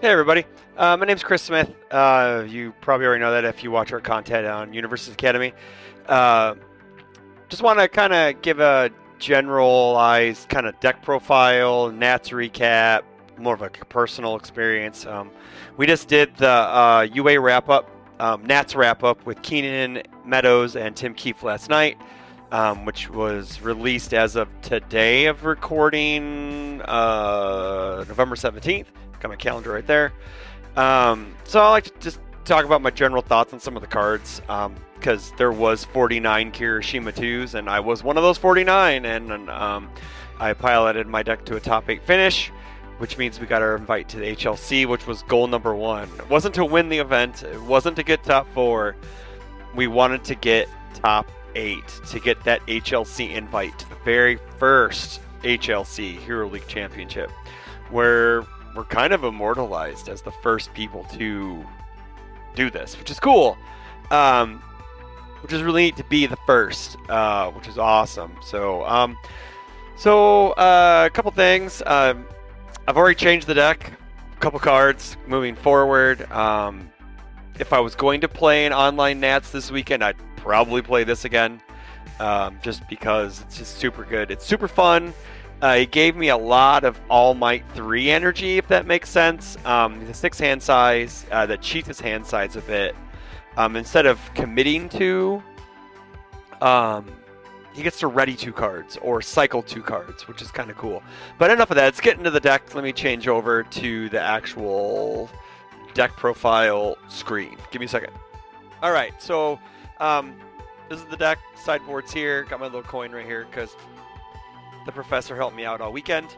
Hey, everybody. Uh, my name's Chris Smith. Uh, you probably already know that if you watch our content on UniVersus Academy. Uh, just want to kind of give a generalized kind of deck profile, Nats recap, more of a personal experience. Um, we just did the uh, UA wrap up, um, Nats wrap up with Keenan Meadows and Tim Keefe last night, um, which was released as of today of recording, uh, November 17th. Got my calendar right there. Um, so I like to just talk about my general thoughts on some of the cards because um, there was 49 Kirishima 2s and I was one of those 49 and, and um, I piloted my deck to a top 8 finish which means we got our invite to the HLC which was goal number one. It wasn't to win the event, it wasn't to get top 4. We wanted to get top 8 to get that HLC invite to the very first HLC Hero League Championship where we're kind of immortalized as the first people to do this, which is cool. Um, which is really neat to be the first, uh, which is awesome. So, um, so uh, a couple things. Um, I've already changed the deck, a couple cards moving forward. Um, if I was going to play an online Nats this weekend, I'd probably play this again, um, just because it's just super good. It's super fun. Uh, it gave me a lot of All Might 3 energy, if that makes sense. Um, the 6 hand size, uh, that cheats his hand size a bit. Um, instead of committing to, um, he gets to ready two cards or cycle two cards, which is kind of cool. But enough of that. Let's get into the deck. Let me change over to the actual deck profile screen. Give me a second. All right, so um, this is the deck. Sideboards here. Got my little coin right here because the professor helped me out all weekend.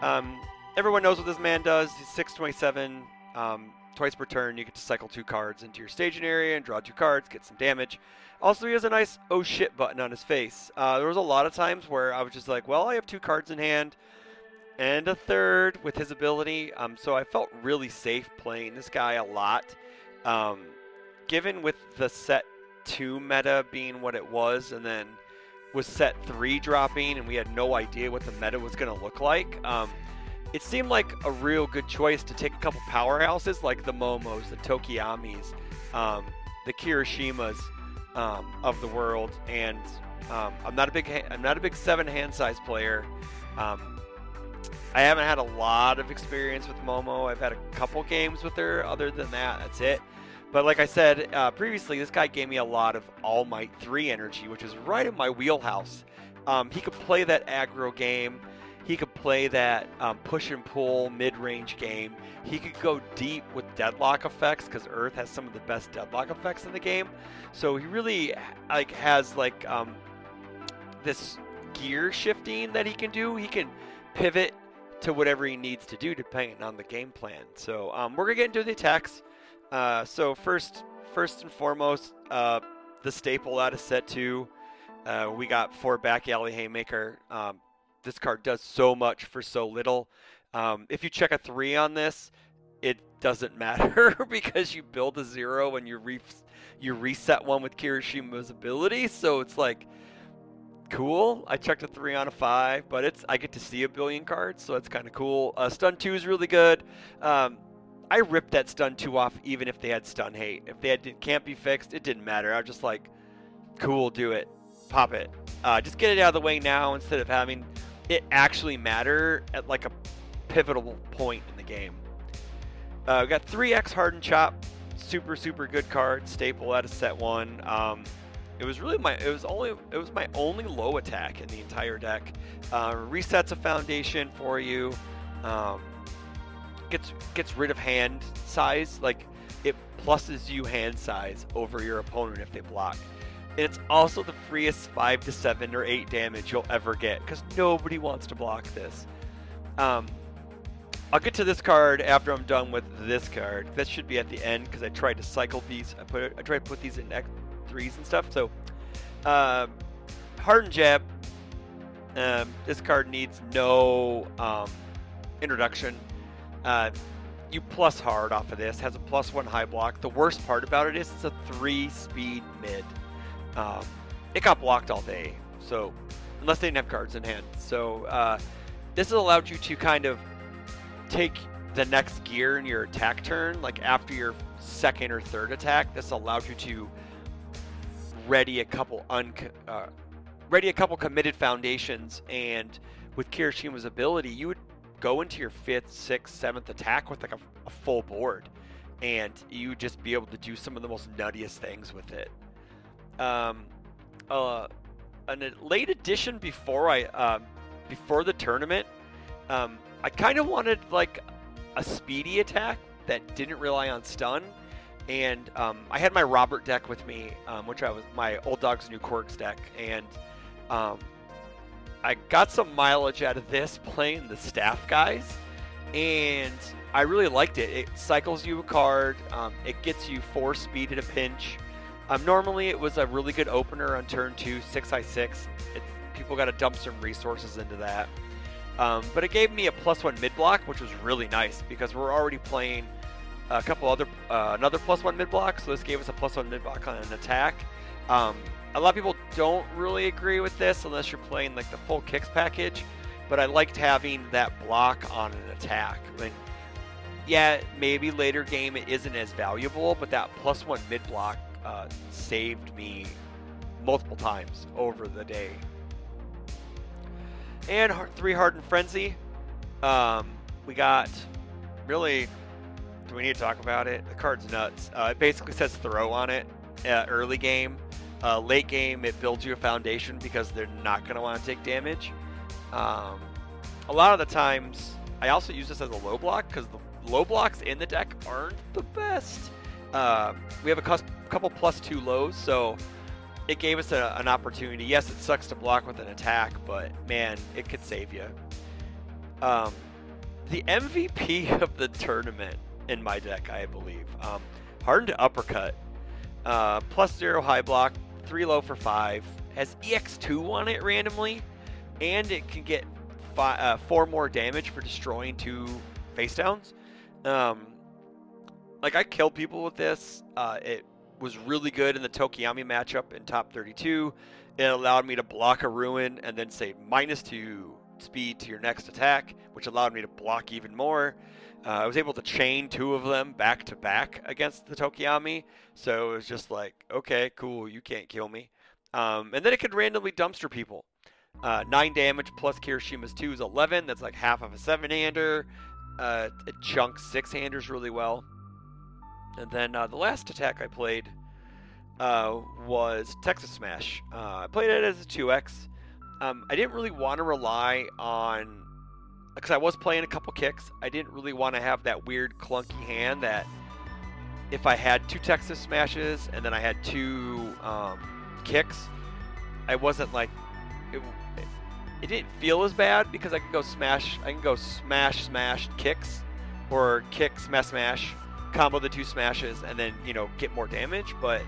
Um, everyone knows what this man does. He's 627. Um, twice per turn, you get to cycle two cards into your staging area and draw two cards, get some damage. Also, he has a nice oh shit button on his face. Uh, there was a lot of times where I was just like, well, I have two cards in hand and a third with his ability. Um, so I felt really safe playing this guy a lot. Um, given with the set two meta being what it was, and then was set three dropping, and we had no idea what the meta was going to look like. Um, it seemed like a real good choice to take a couple powerhouses like the Momos, the Tokoyamis, um, the Kirishimas um, of the world. And um, I'm not a big ha- I'm not a big seven hand size player. Um, I haven't had a lot of experience with Momo. I've had a couple games with her. Other than that, that's it. But like I said uh, previously, this guy gave me a lot of All Might 3 energy, which is right in my wheelhouse. Um, he could play that aggro game. He could play that um, push and pull mid range game. He could go deep with deadlock effects because Earth has some of the best deadlock effects in the game. So he really like has like um, this gear shifting that he can do. He can pivot to whatever he needs to do depending on the game plan. So um, we're gonna get into the attacks. Uh, so first, first and foremost, uh, the staple out of set two, uh, we got four back alley haymaker. Um, this card does so much for so little. Um, if you check a three on this, it doesn't matter because you build a zero and you re- you reset one with Kirishima's ability. So it's like cool. I checked a three on a five, but it's I get to see a billion cards, so it's kind of cool. Uh, stun two is really good. Um, I ripped that stun two off even if they had stun hate. If they had can't be fixed, it didn't matter. I was just like, cool, do it, pop it. Uh, just get it out of the way now instead of having it actually matter at like a pivotal point in the game. Uh, we got 3x Hardened Chop, super super good card, staple out of set one. Um, it was really my it was only it was my only low attack in the entire deck. Uh, resets a foundation for you. Um, gets gets rid of hand size, like it pluses you hand size over your opponent if they block. And it's also the freest five to seven or eight damage you'll ever get because nobody wants to block this. Um, I'll get to this card after I'm done with this card. This should be at the end because I tried to cycle these. I put I tried to put these in X threes and stuff. So, um, Hardened Jab. Um, this card needs no um, introduction. Uh, you plus hard off of this. Has a plus one high block. The worst part about it is it's a three speed mid. Um, it got blocked all day. So unless they didn't have cards in hand. So uh, this has allowed you to kind of take the next gear in your attack turn, like after your second or third attack, this allowed you to ready a couple un uh, ready a couple committed foundations, and with Kirishima's ability, you would go into your fifth, sixth, seventh attack with like a, a full board, and you just be able to do some of the most nuttiest things with it. Um, uh, a late addition before I um, before the tournament, um, I kind of wanted like a speedy attack that didn't rely on stun. And um, I had my Robert deck with me, um, which I was my Old Dogs New Quirks deck, and um, I got some mileage out of this playing the staff guys, and I really liked it. It cycles you a card, um, it gets you four speed at a pinch. Um, normally, it was a really good opener on turn two, six i six. people got to dump some resources into that. Um, but it gave me a plus one mid block, which was really nice because we're already playing a couple other uh, another plus one mid block. So this gave us a plus one mid block on an attack. Um, a lot of people don't really agree with this unless you're playing like the full kicks package. But I liked having that block on an attack. I yeah, maybe later game it isn't as valuable, but that plus one mid block uh, saved me multiple times over the day and three Hardened Frenzy. Um, we got really. Do we need to talk about it? The card's nuts. Uh, it basically says throw on it. Uh, early game, uh, late game, it builds you a foundation because they're not going to want to take damage. Um, a lot of the times, I also use this as a low block because the low blocks in the deck aren't the best. Uh, we have a couple plus two lows, so it gave us a, an opportunity. Yes, it sucks to block with an attack, but man, it could save you. Um, the MVP of the tournament in my deck, I believe, um, hardened uppercut, uh, plus zero high block, three low for five, has EX2 on it randomly, and it can get uh, four more damage for destroying two face downs. Um, like I killed people with this. Uh, it was really good in the Tokoyami matchup in top 32. It allowed me to block a ruin and then say minus two speed to your next attack, which allowed me to block even more. Uh, I was able to chain two of them back to back against the Tokoyami, so it was just like, okay, cool, you can't kill me. Um, and then it could randomly dumpster people. Uh, 9 damage plus Kirishima's 2 is 11. That's like half of a 7 hander. Uh, it chunks 6 handers really well. And then uh, the last attack I played uh, was Texas Smash. Uh, I played it as a 2x. Um, I didn't really want to rely on. Because I was playing a couple kicks. I didn't really want to have that weird clunky hand that if I had two Texas Smashes and then I had two um, kicks, I wasn't like. It, it didn't feel as bad because I could go smash. I can go smash, smash, kicks, or kick, smash, smash, combo the two smashes and then you know get more damage. But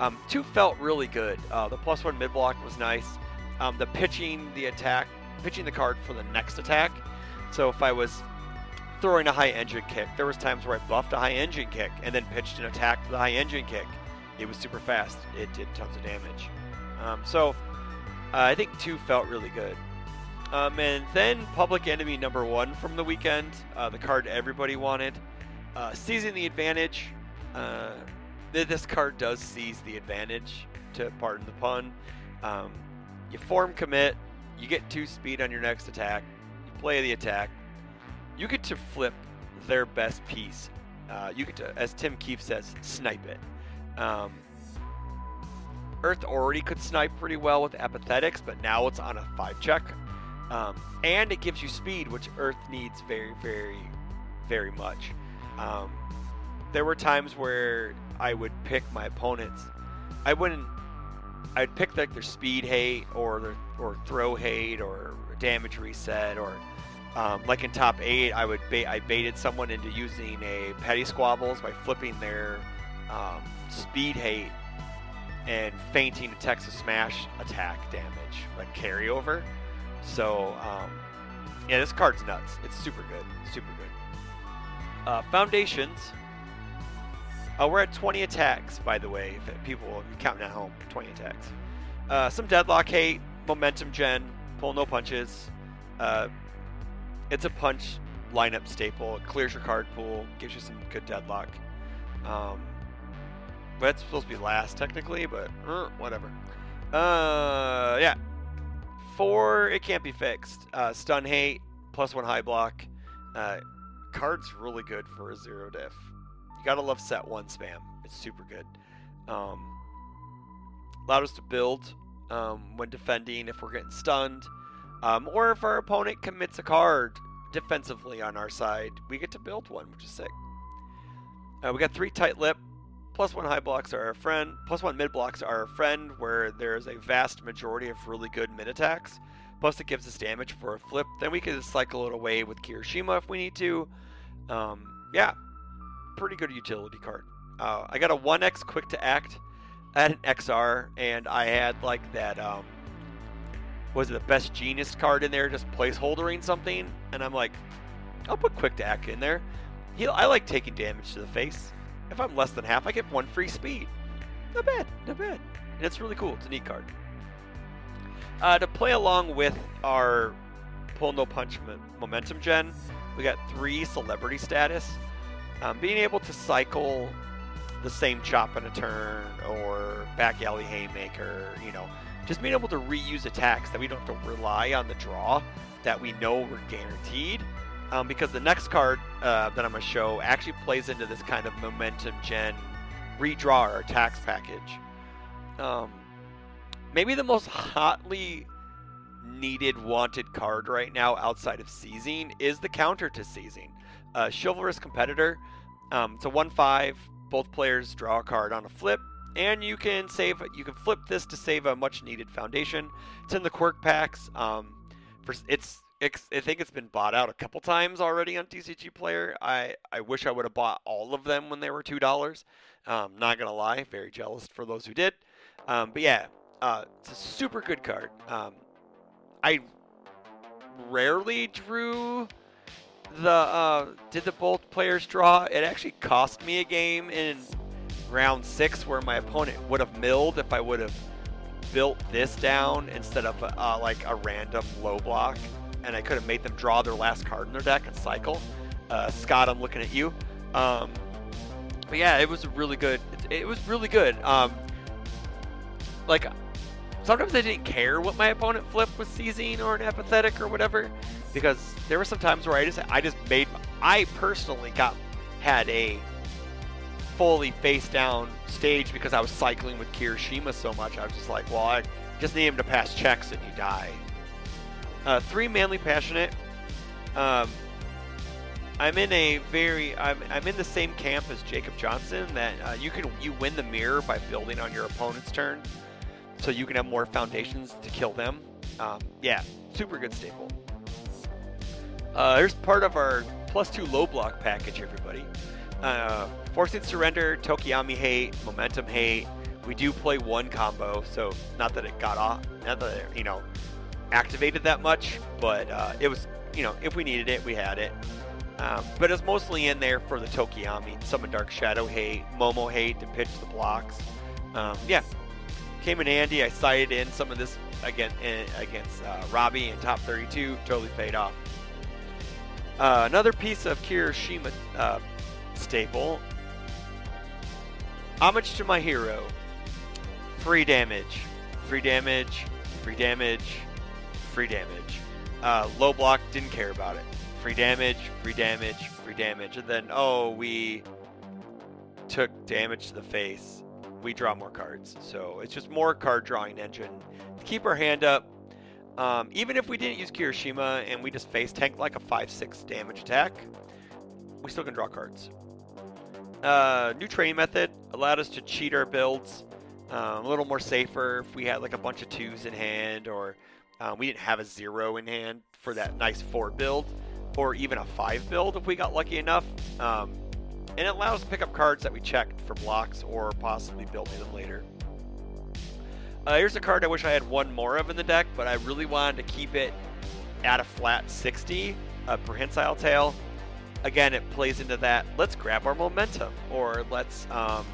um, two felt really good. Uh, the plus one mid block was nice. Um, the pitching the attack, pitching the card for the next attack. So if I was throwing a high engine kick, there was times where I buffed a high engine kick and then pitched an attack for the high engine kick. It was super fast. It did tons of damage. Um, so uh, I think two felt really good. Um, and then Public Enemy number one from the weekend, uh, the card everybody wanted. Uh, seizing the advantage. Uh, this card does seize the advantage, to pardon the pun. Um, you form commit, you get two speed on your next attack, play the attack. You get to flip their best piece. Uh, you get to, as Tim Keefe says, snipe it. Um, Earth already could snipe pretty well with apathetics, but now it's on a five check. Um, and it gives you speed, which Earth needs very, very, very much. Um, there were times where I would pick my opponents. I wouldn't. I'd pick like their speed hate or their or throw hate or damage reset or um, like in top eight, I would bait, I baited someone into using a petty squabbles by flipping their um, speed hate and fainting a Texas Smash attack damage, like carryover. So um, yeah, this card's nuts. It's super good, super good. Uh, foundations. Uh, we're at 20 attacks, by the way, if people counting at home. 20 attacks. Uh, some deadlock hate, momentum gen, no punches. Uh, it's a punch lineup staple. It clears your card pool, gives you some good deadlock. Um, but it's supposed to be last technically, but uh, whatever. Uh, yeah. Four, it can't be fixed. Uh, stun hate, plus one high block. Uh, card's really good for a zero diff. You gotta love set one spam. It's super good. Um, allowed us to build um, when defending if we're getting stunned, um, or if our opponent commits a card defensively on our side, we get to build one, which is sick. Uh, we got three tight lip, plus one high blocks are our friend, plus one mid blocks are our friend, where there's a vast majority of really good mid attacks. Plus, it gives us damage for a flip. Then we can cycle it away with Kirishima if we need to. Um, yeah, pretty good utility card. Uh, I got a 1x quick to act. I had an XR, and I had like that. Um, was it the best genius card in there, just placeholdering something? And I'm like, I'll put quick to act in there. He, I like taking damage to the face. If I'm less than half, I get one free speed. Not bad, not bad. And it's really cool. It's a neat card. Uh, to play along with our pull no punch momentum gen, we got three celebrity status. Um, being able to cycle the same chop and a turn or back alley haymaker, you know, just being able to reuse attacks that we don't have to rely on the draw that we know we're guaranteed. Um, because the next card uh, that I'm going to show actually plays into this kind of momentum gen redraw our attacks package. Um, maybe the most hotly needed, wanted card right now outside of seizing is the counter to seizing. Uh, Chivalrous Competitor. Um, it's a one-five. Both players draw a card on a flip, and you can save. You can flip this to save a much-needed foundation. It's in the quirk packs. Um, for, it's, I think it's been bought out a couple times already on TCG Player. I I wish I would have bought all of them when they were two dollars. Um, not gonna lie, very jealous for those who did. Um, but yeah, uh, it's a super good card. Um, I rarely drew the uh, did the both players draw. It actually cost me a game in round six where my opponent would have milled if I would have built this down instead of uh, like a random low block, and I could have made them draw their last card in their deck and cycle. Uh, Scott, I'm looking at you. Um, but yeah, it was really good. It, it was really good. Um, like sometimes I didn't care what my opponent flipped was seizing or an apathetic or whatever, because there were some times where I just I just made I personally got had a fully face down stage because I was cycling with Kirishima so much. I was just like, well, I just need him to pass checks and you die. Uh, three manly passionate. Um, I'm in a very I'm, I'm in the same camp as Jacob Johnson that uh, you can you win the mirror by building on your opponent's turn so you can have more foundations to kill them. Um, yeah, super good staple. Uh, here's part of our plus two low block package, everybody. Uh, forcing surrender, Tokoyami hate, momentum hate. We do play one combo, so not that it got off, not that it, you know, activated that much, but uh, it was, you know, if we needed it, we had it. Um, but it's mostly in there for the Tokoyami, Summon Dark Shadow hate, Momo hate to pitch the blocks. Um, yeah, came in handy. I sighted in some of this again against uh, Robbie in top 32. Totally paid off. Uh, another piece of Kirishima uh, staple. Homage to my hero. Free damage. Free damage. Free damage. Free damage. Uh, low block, didn't care about it. Free damage, free damage, free damage. And then, oh, we took damage to the face we draw more cards. So it's just more card drawing engine keep our hand up. Um, even if we didn't use Kirishima and we just face tank like a 5-6 damage attack, we still can draw cards. Uh, new training method allowed us to cheat our builds um, a little more safer if we had like a bunch of twos in hand or um, we didn't have a zero in hand for that nice four build or even a five build if we got lucky enough. Um, and it allows us to pick up cards that we checked for blocks or possibly building them later. Uh, here's a card I wish I had one more of in the deck, but I really wanted to keep it at a flat 60, a Prehensile Tail. Again, it plays into that, let's grab our momentum, or let's um,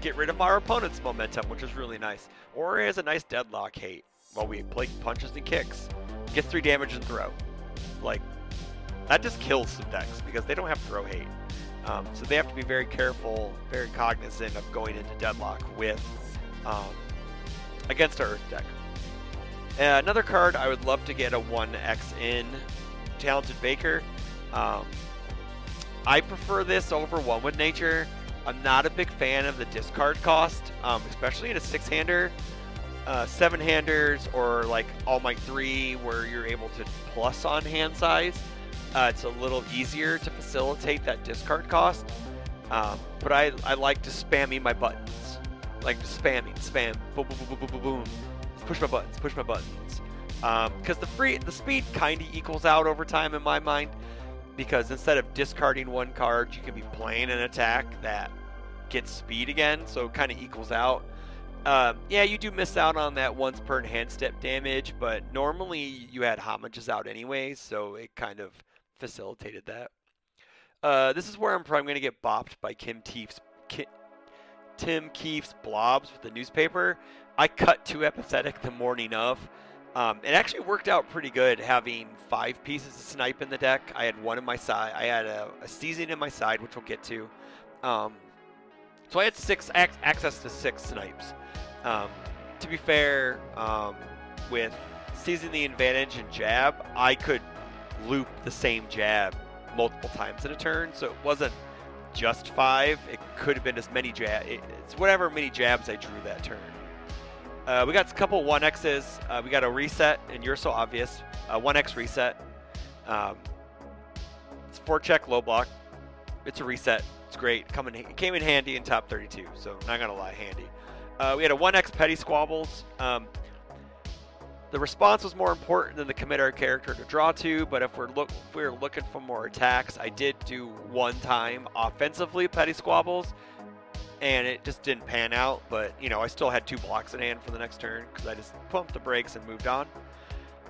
get rid of our opponent's momentum, which is really nice. Or it has a nice deadlock hate while we play punches and kicks. Get 3 damage and throw. Like, that just kills some decks because they don't have throw hate. Um, so they have to be very careful, very cognizant of going into deadlock with um, against our Earth deck. Uh, another card I would love to get a 1x in Talented Baker. Um, I prefer this over One with Nature. I'm not a big fan of the discard cost, um, especially in a six-hander. Uh, seven handers or like All Might 3 where you're able to plus on hand size. Uh, it's a little easier to facilitate that discard cost. Um, but I, I like to spammy my buttons. Like spamming, spam, boom, boom, boom, boom, boom, boom. Push my buttons, push my buttons. Because um, the free, the speed kind of equals out over time in my mind. Because instead of discarding one card, you can be playing an attack that gets speed again, so it kind of equals out. Um, yeah, you do miss out on that once per hand step damage, but normally you had homages out anyways, so it kind of facilitated that. Uh, this is where I'm probably going to get bopped by Kim Teef's, Ki, Tim Keefe's blobs with the newspaper. I cut too apathetic the morning of. Um, it actually worked out pretty good having five pieces of snipe in the deck. I had one in my side. I had a, a season in my side, which we'll get to. Um, so I had six ac- access to six snipes. Um, to be fair, um, with seizing the advantage and jab, I could loop the same jab multiple times in a turn, so it wasn't just five. It could have been as many jabs. It's whatever many jabs I drew that turn. Uh, we got a couple 1x's. Uh, we got a reset, and you're so obvious. A 1x reset. Um, it's four check low block. It's a reset. It's great. Coming, it came in handy in top 32, so not gonna lie, handy. Uh, we had a 1x petty squabbles. Um, the response was more important than the commit our character to draw to, but if we're look if we're looking for more attacks, I did do one time offensively petty squabbles, and it just didn't pan out. But you know, I still had two blocks in hand for the next turn because I just pumped the brakes and moved on.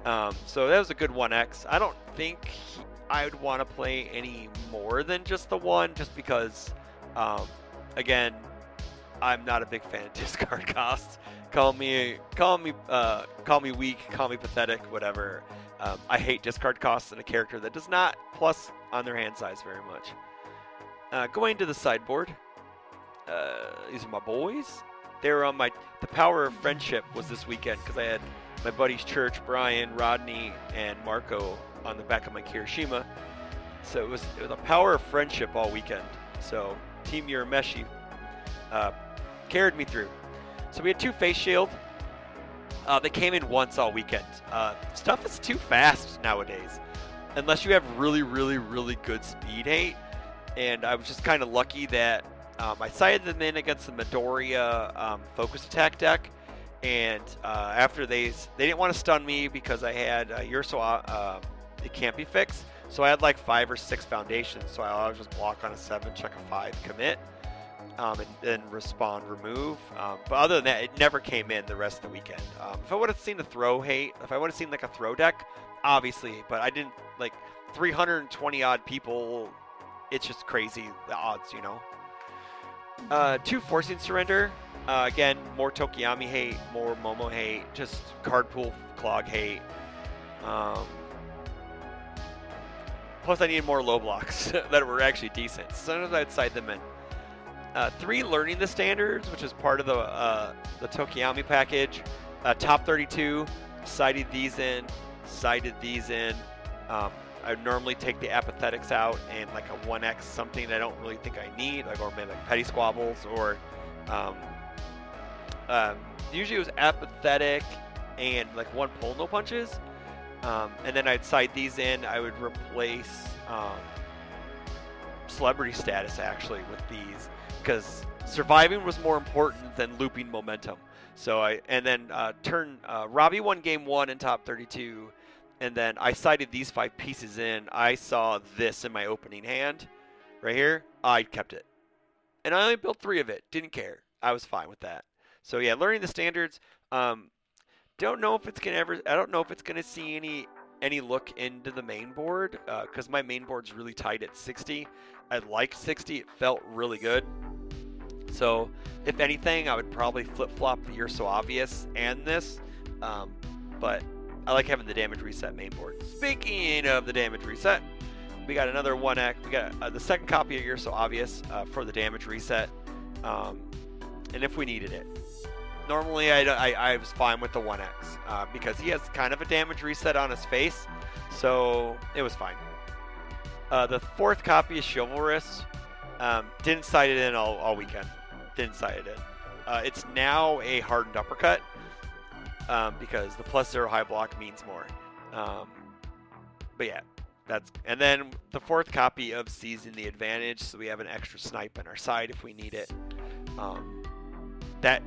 Um, so that was a good 1x. I don't think I would want to play any more than just the one, just because, um, again, I'm not a big fan of discard costs. Call me, call me, uh, call me weak, call me pathetic, whatever. Um, I hate discard costs in a character that does not plus on their hand size very much. Uh, going to the sideboard. Uh, these are my boys. They were on my. The power of friendship was this weekend because I had my buddies Church, Brian, Rodney, and Marco on the back of my Kirishima. So it was it was a power of friendship all weekend. So Team Urameshi uh, carried me through. So we had two face shield. Uh, they came in once all weekend. Uh, stuff is too fast nowadays, unless you have really, really, really good speed hate. And I was just kind of lucky that um, I sighted them in against the Midoriya um, focus attack deck, and uh, after they they didn't want to stun me because I had uh, Urso uh, it can't be fixed. So I had like five or six foundations. So I will just block on a seven, check a five, commit, um, and then respond, remove. Um, but other than that, it never came in the rest of the weekend. Um, if I would have seen the throw hate, if I would have seen like a throw deck, obviously, but I didn't like 320 odd people. It's just crazy the odds, you know. Uh, two forcing surrender. Uh, again, more Tokoyami hate, more Momo hate, just card pool clog hate. Um, plus, I needed more low blocks that were actually decent. Sometimes I'd side them in. Uh, three, learning the standards, which is part of the uh, the Tokoyami package. Uh, top 32, sided these in, sided these in. Um, I normally take the apathetics out and like a 1x something I don't really think I need, like or maybe like petty squabbles or um, um, usually it was apathetic and like one pull no punches. Um, and then I'd side these in. I would replace um, celebrity status actually with these because surviving was more important than looping momentum. So I and then uh, turn uh, Robbie won game one in top 32, and then I sided these five pieces in. I saw this in my opening hand, right here. I kept it, and I only built three of it. Didn't care. I was fine with that. So yeah, learning the standards. Um, don't know if it's gonna ever. I don't know if it's gonna see any any look into the main board because uh, my main board's really tight at 60. I like 60. It felt really good. So if anything, I would probably flip flop the You're So Obvious and this. Um, but I like having the damage reset main board. Speaking of the damage reset, we got another 1X. We got uh, the second copy of You're So Obvious uh, for the damage reset. Um, and if we needed it. Normally, I, I, I was fine with the 1X uh, because he has kind of a damage reset on his face. So it was fine. Uh, the fourth copy is Chivalrous. Um, didn't sight it in all, all weekend. Didn't sight it. Uh, it's now a hardened uppercut um, because the plus zero high block means more. Um, but yeah, that's and then the fourth copy of Seizing the Advantage, so we have an extra snipe on our side if we need it. Um, that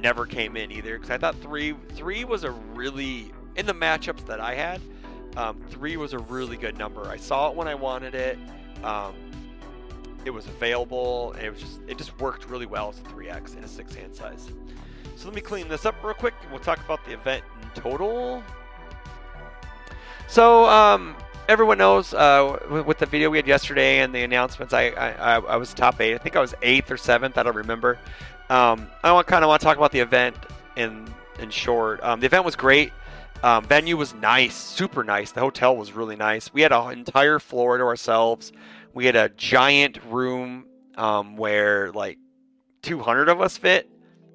never came in either because I thought three three was a really in the matchups that I had. Um, three was a really good number. I saw it when I wanted it. Um, it was available, and it was just it just worked really well as a 3x and a six hand size. So let me clean this up real quick, and we'll talk about the event in total. So um, everyone knows uh, with the video we had yesterday and the announcements, I, I I was top eight. I think I was eighth or seventh. I don't remember. Um, I want kind of want to talk about the event in in short. Um, the event was great. Um, venue was nice, super nice. The hotel was really nice. We had an entire floor to ourselves. We had a giant room um, where like 200 of us fit,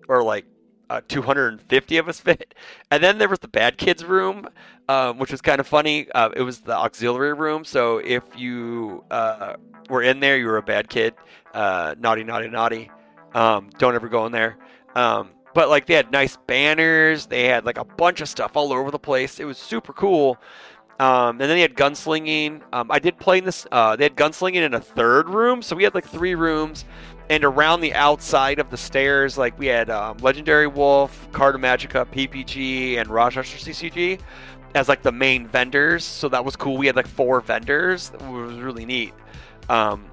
or like uh, 250 of us fit. And then there was the bad kids room, um, which was kind of funny. Uh, it was the auxiliary room. So if you uh, were in there, you were a bad kid. Uh, naughty, naughty, naughty. Um, don't ever go in there. Um, but like they had nice banners. They had like a bunch of stuff all over the place. It was super cool. Um, and then they had gunslinging. Um, I did play in this. Uh, they had gunslinging in a third room, so we had like three rooms. And around the outside of the stairs, like we had um, Legendary Wolf, Carta Magica, PPG, and Rochester CCG as like the main vendors. So that was cool. We had like four vendors. It was really neat. Um,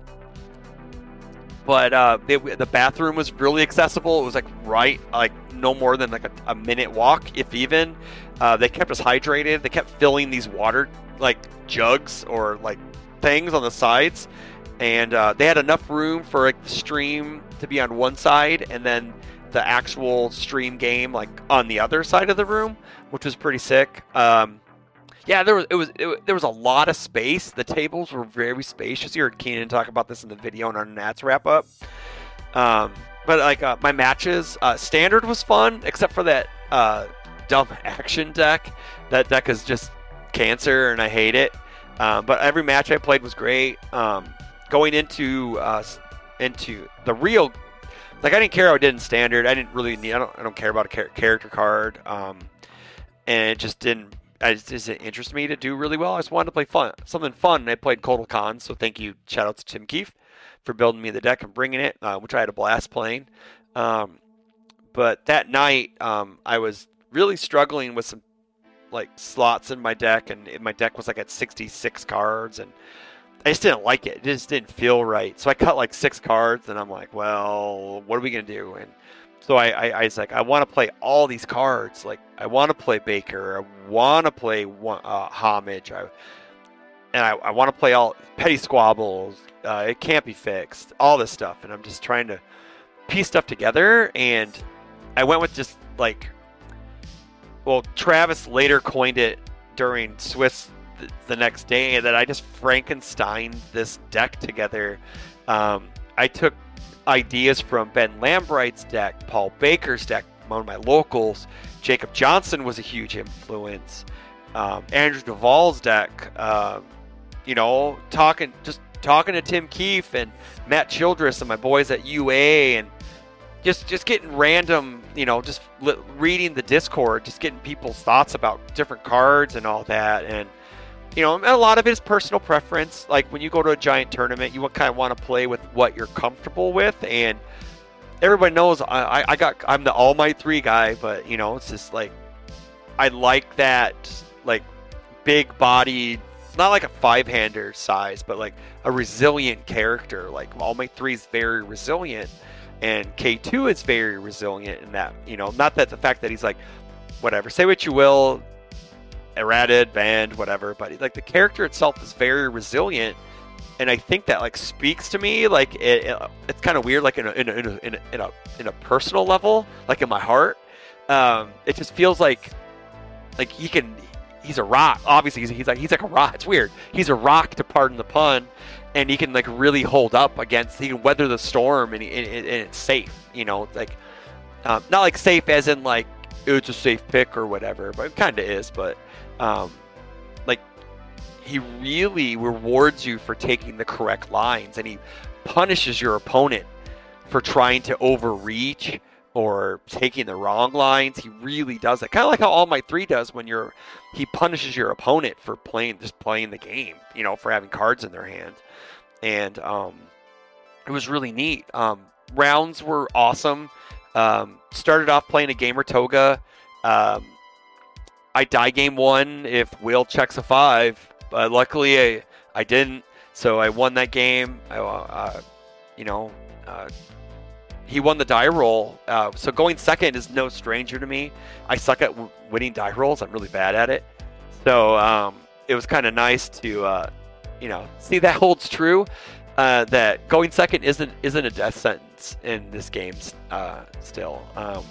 but uh, they, the bathroom was really accessible. It was like right, like no more than like a, a minute walk, if even. Uh, they kept us hydrated. They kept filling these water like jugs or like things on the sides, and uh, they had enough room for like the stream to be on one side, and then the actual stream game like on the other side of the room, which was pretty sick. Um, yeah, there was it was it, there was a lot of space. The tables were very spacious. You heard Keenan talk about this in the video in our Nats wrap up. Um, but like uh, my matches, uh, standard was fun, except for that uh, dumb action deck. That deck is just cancer, and I hate it. Um, but every match I played was great. Um, going into uh, into the real, like I didn't care how I did in standard. I didn't really need. I don't. I don't care about a char- character card. Um, and it just didn't I just, it interest me to do really well? I just wanted to play fun, something fun. And I played Kotal Khan, so thank you, shout out to Tim Keefe for building me the deck and bringing it, uh, which I had a blast playing. Um, but that night, um, I was really struggling with some like slots in my deck, and my deck was like at 66 cards, and I just didn't like it. It just didn't feel right. So I cut like six cards, and I'm like, well, what are we gonna do? And so I, I, I was like, I want to play all these cards. Like, I want to play Baker. I want to play uh, Homage. I, and I, I want to play all Petty Squabbles. Uh, it can't be fixed. All this stuff. And I'm just trying to piece stuff together. And I went with just like, well, Travis later coined it during Swiss th- the next day that I just Frankenstein this deck together. Um, I took ideas from Ben Lambright's deck, Paul Baker's deck, one of my locals. Jacob Johnson was a huge influence. Um, Andrew Duvall's deck, uh, you know, talking just talking to Tim Keefe and Matt Childress and my boys at UA and just just getting random, you know, just li- reading the Discord, just getting people's thoughts about different cards and all that, and you know, a lot of it is personal preference. Like when you go to a giant tournament, you kind of want to play with what you're comfortable with, and everybody knows I, I got I'm the All Might three guy, but you know, it's just like I like that like big bodied, not like a five hander size, but like a resilient character. Like All Might three is very resilient, and K two is very resilient in that. You know, not that the fact that he's like whatever. Say what you will errated, banned, whatever. But like the character itself is very resilient, and I think that like speaks to me. Like it, it it's kind of weird, like in a in a, in a in a in a in a personal level, like in my heart. Um, it just feels like like he can he's a rock. Obviously, he's, he's like he's like a rock. It's weird. He's a rock, to pardon the pun, and he can like really hold up against. He can weather the storm, and, he, and, and it's safe. You know, like um, not like safe as in like it's a safe pick or whatever, but it kind of is. But um, like he really rewards you for taking the correct lines, and he punishes your opponent for trying to overreach or taking the wrong lines. He really does it. Kind of like how All Might 3 does when you're he punishes your opponent for playing just playing the game, you know, for having cards in their hand. And um, it was really neat. Um, rounds were awesome. Um, started off playing a Gamer Toga. Um, I die game one if Will checks a five. But luckily, I, I didn't. So I won that game. I, uh, you know, uh, he won the die roll. Uh, so going second is no stranger to me. I suck at w- winning die rolls. I'm really bad at it. So um, it was kind of nice to, uh, you know, see that holds true. Uh, that going second isn't isn't a death sentence in this game uh, still. Um,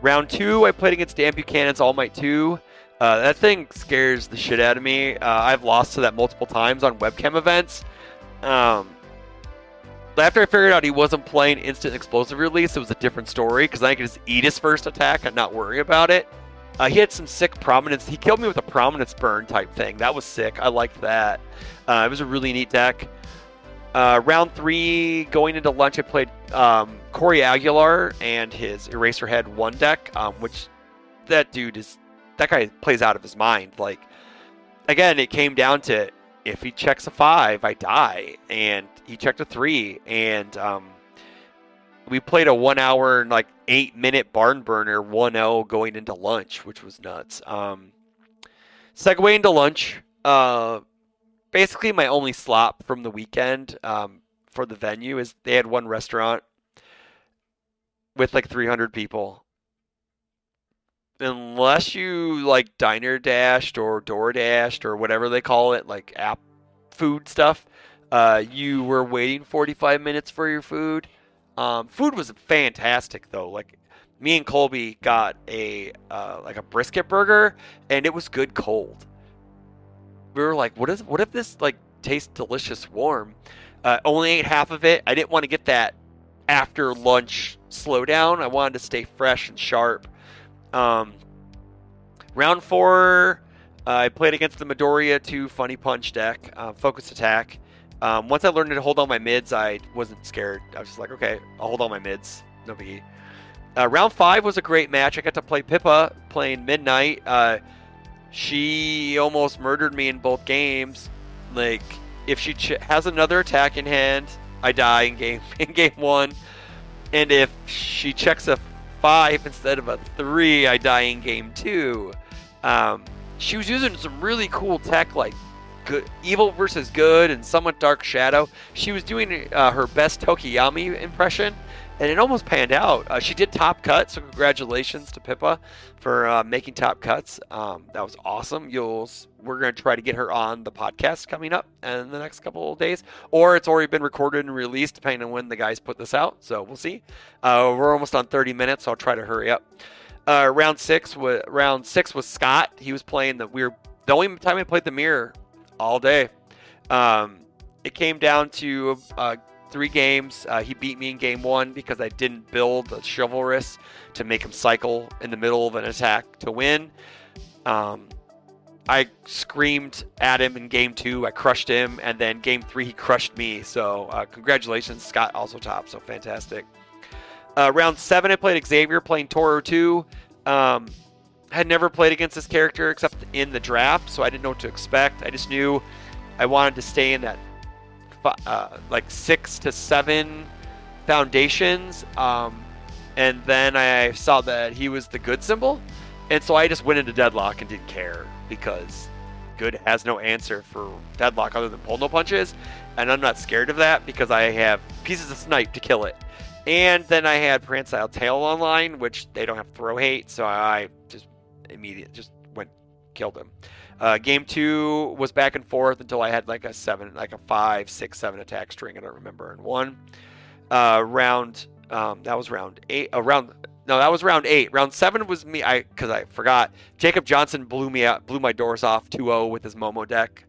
round two, I played against Dan Buchanan's All Might 2. Uh, that thing scares the shit out of me. Uh, I've lost to that multiple times on webcam events. Um, after I figured out he wasn't playing instant explosive release, it was a different story because I could just eat his first attack and not worry about it. Uh, he had some sick prominence. He killed me with a prominence burn type thing. That was sick. I liked that. Uh, it was a really neat deck. Uh, round three, going into lunch, I played um, Cory Aguilar and his Eraserhead one deck, um, which that dude is that guy plays out of his mind. Like again, it came down to if he checks a five, I die, and he checked a three, and um, we played a one hour and like eight minute barn burner 1-0 going into lunch, which was nuts. Um, segue into lunch. Uh, basically, my only slop from the weekend um, for the venue is they had one restaurant with like 300 people. Unless you like Diner Dashed or Door Dashed or whatever they call it, like app food stuff, uh, you were waiting 45 minutes for your food. Um, food was fantastic though. Like me and Colby got a uh, like a brisket burger, and it was good cold. We were like, "What is? What if this like tastes delicious warm?" Uh, only ate half of it. I didn't want to get that after lunch slowdown. I wanted to stay fresh and sharp. Um, round four, uh, I played against the Midoriya 2 Funny Punch deck, uh, focused attack. Um, once I learned to hold all my mids, I wasn't scared. I was just like, okay, I'll hold all my mids. No biggie. Uh, round five was a great match. I got to play Pippa playing Midnight. Uh, she almost murdered me in both games. Like, if she ch- has another attack in hand, I die in game in game one, and if she checks a five instead of a three, I die in game two. Um, she was using some really cool tech like good, evil versus good and Summon Dark Shadow. She was doing uh, her best Tokoyami impression, and it almost panned out. Uh, she did top cut, so congratulations to Pippa for uh, making top cuts. Um, that was awesome. You'll we're going to try to get her on the podcast coming up in the next couple of days, or it's already been recorded and released, depending on when the guys put this out. So we'll see. Uh, we're almost on 30 minutes, so I'll try to hurry up. Uh, round six was round six was Scott. He was playing the we were the only time I played the mirror all day. Um, it came down to uh, three games. Uh, he beat me in game one because I didn't build a chivalrous to make him cycle in the middle of an attack to win. Um, I screamed at him in game two. I crushed him, and then game three he crushed me. So uh, congratulations, Scott. Also top. So fantastic. Uh, round seven, I played Xavier playing Toro 2. Um, had never played against this character except in the draft, so I didn't know what to expect. I just knew I wanted to stay in that uh, like six to seven foundations. Um, and then I saw that he was the good symbol, and so I just went into deadlock and didn't care because good has no answer for deadlock other than pull no punches, and I'm not scared of that because I have pieces of snipe to kill it. And then I had Prehensile Tail online, which they don't have throw hate, so I just immediate just went killed him. Uh, game two was back and forth until I had like a seven, like a five, six, seven attack string. I don't remember. And one uh, round um, that was round eight. Uh, round no, that was round eight. Round seven was me. I because I forgot. Jacob Johnson blew me out, blew my doors off 2-0 with his Momo deck.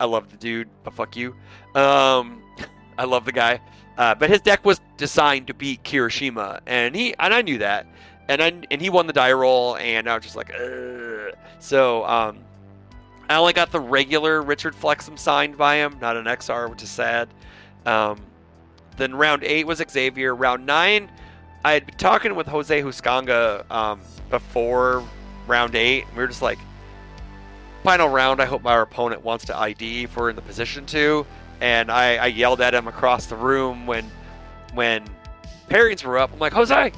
I love the dude, but fuck you. Um, I love the guy. Uh, but his deck was designed to beat Kirishima, and he and I knew that, and I and he won the die roll, and I was just like, Ugh. so um, I only got the regular Richard Flexum signed by him, not an XR, which is sad. Um, then round eight was Xavier. Round nine I had been talking with Jose Huscanga um, before round eight. We were just like, final round. I hope my opponent wants to ID if we're in the position to. And I, I yelled at him across the room when when pairings were up. I'm like, Jose,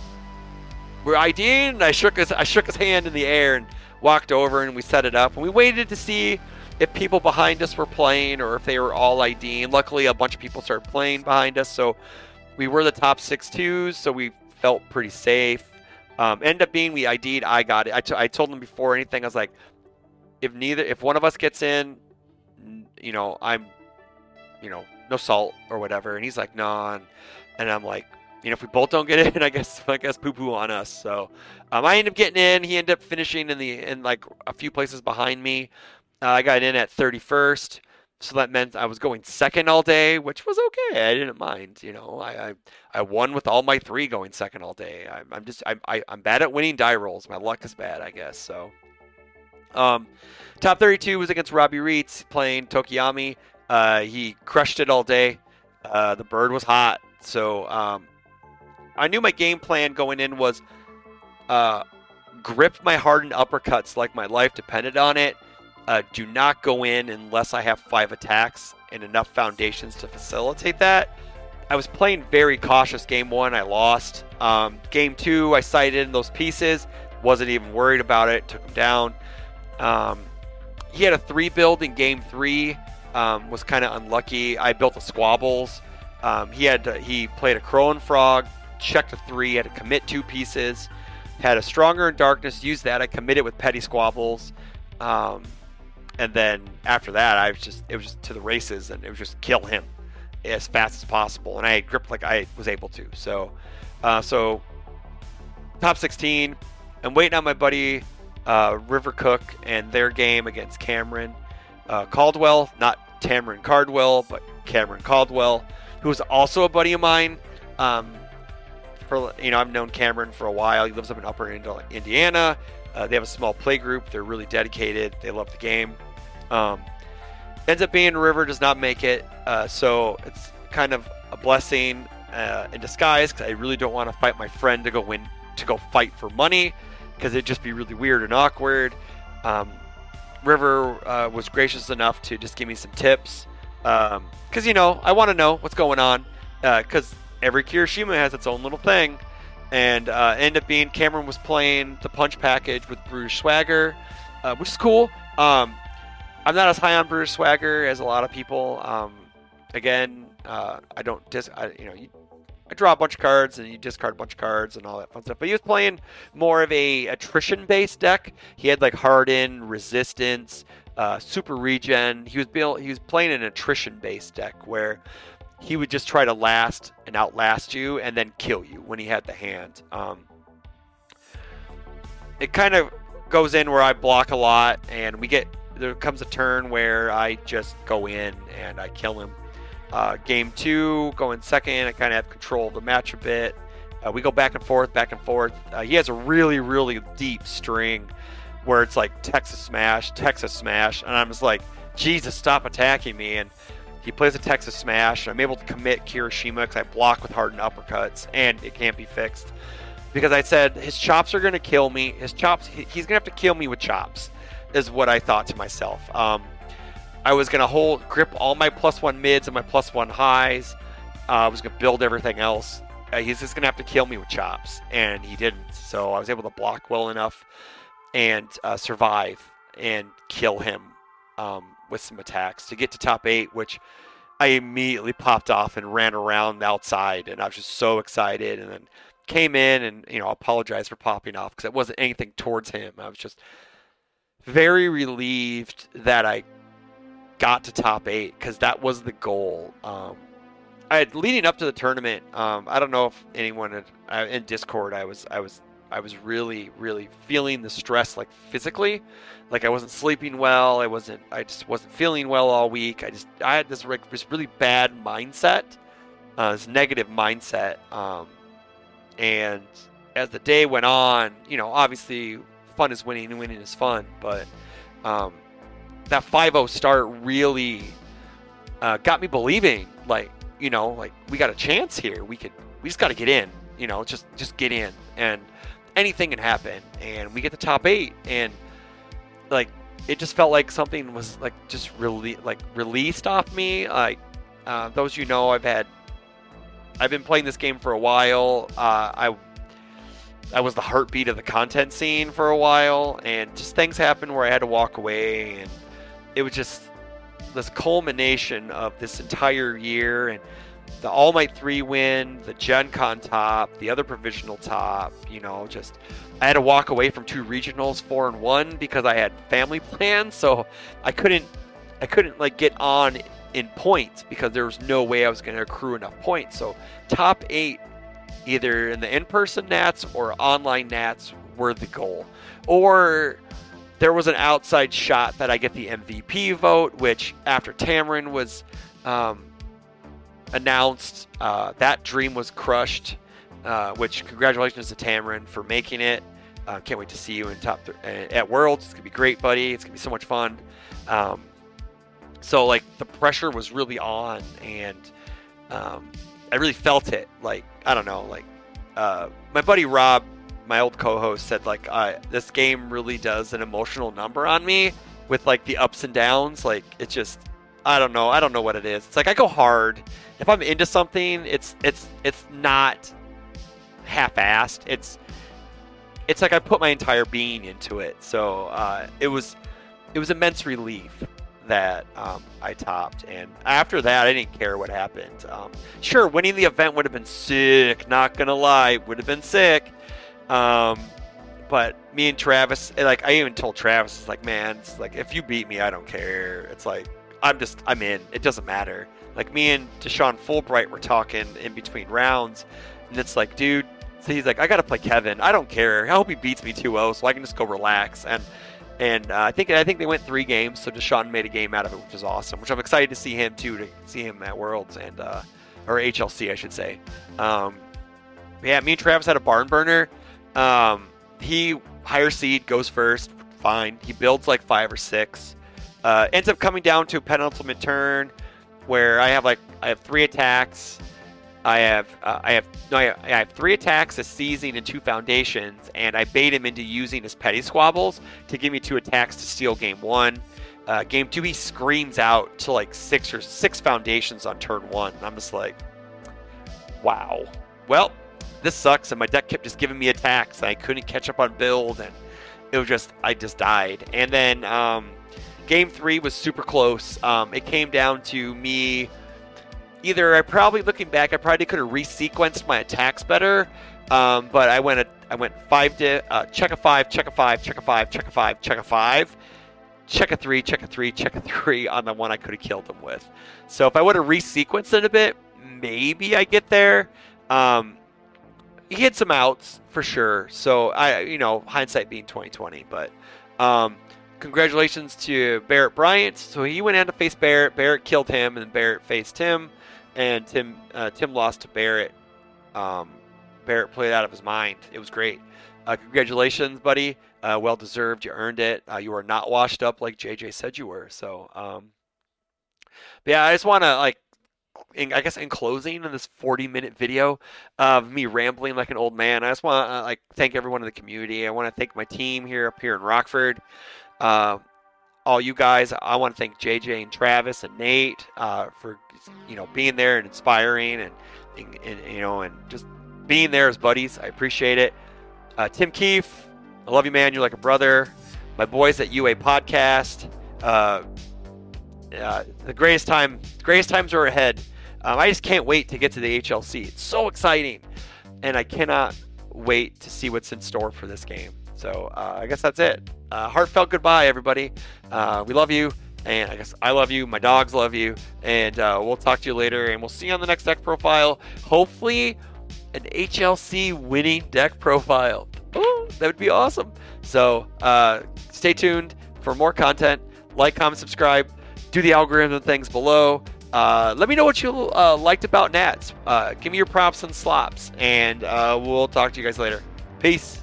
we're IDing. And I shook his I shook his hand in the air and walked over and we set it up. And we waited to see if people behind us were playing or if they were all IDing. Luckily, a bunch of people started playing behind us, so we were the top six twos. So we felt pretty safe. Um, ended up being we ID'd. I got it. I, t- I told him before anything. I was like, if neither, if one of us gets in, you know, I'm, you know, no salt or whatever. And he's like, nah. And, and I'm like, you know, if we both don't get in, I guess I guess poo poo on us. So um, I ended up getting in. He ended up finishing in the in like a few places behind me. Uh, I got in at 31st. So that meant I was going second all day, which was okay. I didn't mind. You know, I I, I won with all my three going second all day. I'm, I'm just I'm I, i am bad at winning die rolls. My luck is bad, I guess. So, um, top 32 was against Robbie Reitz playing Tokoyami. Uh, he crushed it all day. Uh, the bird was hot, so um, I knew my game plan going in was uh, grip my hardened uppercuts like my life depended on it uh, do not go in unless I have five attacks and enough foundations to facilitate that. I was playing very cautious game one. I lost. Um, game two, I sighted in those pieces. Wasn't even worried about it. Took him down. Um, he had a three build in game three. Um, was kind of unlucky. I built the squabbles. Um, he had to, he played a crow and frog. Checked a three. Had to commit two pieces. Had a stronger in darkness. Used that. I committed with petty squabbles. Um, and then after that, I was just it was just to the races, and it was just kill him as fast as possible. And I gripped like I was able to. So, uh, so top 16. I'm waiting on my buddy uh, River Cook and their game against Cameron uh, Caldwell, not Tamron Cardwell, but Cameron Caldwell, who is also a buddy of mine. Um, for you know, I've known Cameron for a while. He lives up in Upper Indiana. Uh, they have a small play group. They're really dedicated. They love the game. Um, ends up being River does not make it, uh, so it's kind of a blessing uh, in disguise because I really don't want to fight my friend to go win to go fight for money because it'd just be really weird and awkward. Um, River uh, was gracious enough to just give me some tips because um, you know I want to know what's going on because uh, every Kirishima has its own little thing. And uh, up being Cameron was playing the punch package with Bruce Swagger, uh, which is cool. Um, I'm not as high on Bruce Swagger as a lot of people. Um, again, uh, I don't dis. I, you know, you, I draw a bunch of cards and you discard a bunch of cards and all that fun stuff. But he was playing more of a attrition-based deck. He had like harden, resistance, uh, super regen. He was built. He was playing an attrition-based deck where he would just try to last and outlast you and then kill you when he had the hand. Um, it kind of goes in where I block a lot and we get there comes a turn where I just go in and I kill him. Uh, game two, going second, I kind of have control of the match a bit. Uh, we go back and forth, back and forth. Uh, he has a really, really deep string where it's like Texas Smash, Texas Smash, and I'm just like, Jesus, stop attacking me. And he plays a Texas Smash, and I'm able to commit Kirishima because I block with hardened uppercuts, and it can't be fixed. Because I said his chops are going to kill me. His chops, he's going to have to kill me with chops is what I thought to myself. Um, I was gonna hold grip all my plus one mids and my plus one highs. Uh, I was gonna build everything else. Uh, he's just gonna have to kill me with chops, and he didn't. So I was able to block well enough and uh, survive and kill him um, with some attacks to get to top eight, which I immediately popped off and ran around outside, and I was just so excited. And then came in and you know apologized for popping off because it wasn't anything towards him. I was just very relieved that I got to top eight because that was the goal. Um, I had leading up to the tournament. Um, I don't know if anyone had, uh, in Discord. I was I was I was really, really feeling the stress like physically. Like I wasn't sleeping well. I wasn't. I just wasn't feeling well all week. I just I had this like this really bad mindset, uh, this negative mindset. Um, and as the day went on, you know, obviously fun is winning and winning is fun, but um, that 5-0 start really uh, got me believing, like you know, like we got a chance here. We could, we just got to get in. You know, just just get in, and anything can happen. And we get the top eight, and like it just felt like something was like just really like released off me. Like uh, those you know, I've had, I've been playing this game for a while. Uh, I I was the heartbeat of the content scene for a while, and just things happened where I had to walk away, and it was just this culmination of this entire year and the All Might 3 win, the Gen Con top, the other provisional top, you know, just I had to walk away from two regionals, 4 and 1 because I had family plans, so I couldn't I couldn't like get on in points because there was no way I was going to accrue enough points. So top 8 either in the in-person nats or online nats were the goal. Or there was an outside shot that I get the MVP vote, which after Tamarin was um, announced, uh, that dream was crushed. Uh, which congratulations to Tamarin for making it. Uh, can't wait to see you in top th- at Worlds. It's gonna be great, buddy. It's gonna be so much fun. Um, so like the pressure was really on, and um, I really felt it. Like I don't know, like uh, my buddy Rob my old co-host said like uh, this game really does an emotional number on me with like the ups and downs like it just i don't know i don't know what it is it's like i go hard if i'm into something it's it's it's not half-assed it's it's like i put my entire being into it so uh, it was it was immense relief that um, I topped. And after that, I didn't care what happened. Um, sure, winning the event would have been sick. Not gonna lie, would have been sick. Um, but me and Travis, like I even told Travis, it's like, man, it's like if you beat me, I don't care. It's like I'm just I'm in. It doesn't matter. Like me and Deshaun Fulbright were talking in between rounds, and it's like, dude. So he's like, I gotta play Kevin. I don't care. I hope he beats me 2-0, so I can just go relax. And and uh, I think I think they went three games, so Deshaun made a game out of it, which is awesome. Which I'm excited to see him too, to see him at Worlds and uh, or HLC, I should say. Um, yeah, me and Travis had a barn burner. Um, he higher seed goes first, fine. He builds like five or six. Uh, ends up coming down to a penultimate turn where I have like I have three attacks. I have uh, I have no I have, I have three attacks, a seizing, and two foundations, and I bait him into using his petty squabbles to give me two attacks to steal game one. Uh, game two, he screams out to like six or six foundations on turn one. And I'm just like, wow. Well, this sucks. And my deck kept just giving me attacks. And I couldn't catch up on build, and it was just I just died. And then um, game three was super close. Um, it came down to me. Either I probably looking back, I probably could have resequenced my attacks better, um, but I went a, I went five to uh, check a five, check a five, check a five, check a five, check a five, check a three, check a three, check a three on the one I could have killed him with. So if I would have resequenced it a bit, maybe I get there. Um, he had some outs for sure. So I, you know, hindsight being 2020, but um, congratulations to Barrett Bryant. So he went in to face Barrett. Barrett killed him, and Barrett faced Tim, and Tim uh, Tim lost to Barrett. Um, Barrett played out of his mind. It was great. Uh, congratulations, buddy. Uh, well deserved. You earned it. Uh, you are not washed up like JJ said you were. So, um, yeah, I just want to like in, I guess in closing in this 40 minute video of me rambling like an old man, I just want to uh, like thank everyone in the community. I want to thank my team here up here in Rockford. Uh, all you guys, I want to thank JJ and Travis and Nate uh, for you know being there and inspiring and, and, and, you know and just being there as buddies. I appreciate it. Uh, Tim Keefe, I love you, man. You're like a brother. My boys at UA Podcast. Uh, uh, the greatest time, greatest times are ahead. Um, I just can't wait to get to the HLC. It's so exciting, and I cannot wait to see what's in store for this game. So uh, I guess that's it. Uh, heartfelt goodbye, everybody. Uh, we love you, and I guess I love you. My dogs love you, and uh, we'll talk to you later. And we'll see you on the next deck profile. Hopefully, an HLC winning deck profile. Ooh. That would be awesome. So uh, stay tuned for more content. Like, comment, subscribe. Do the algorithm things below. Uh, let me know what you liked about Nats. Give me your props and slops, and we'll talk to you guys later. Peace.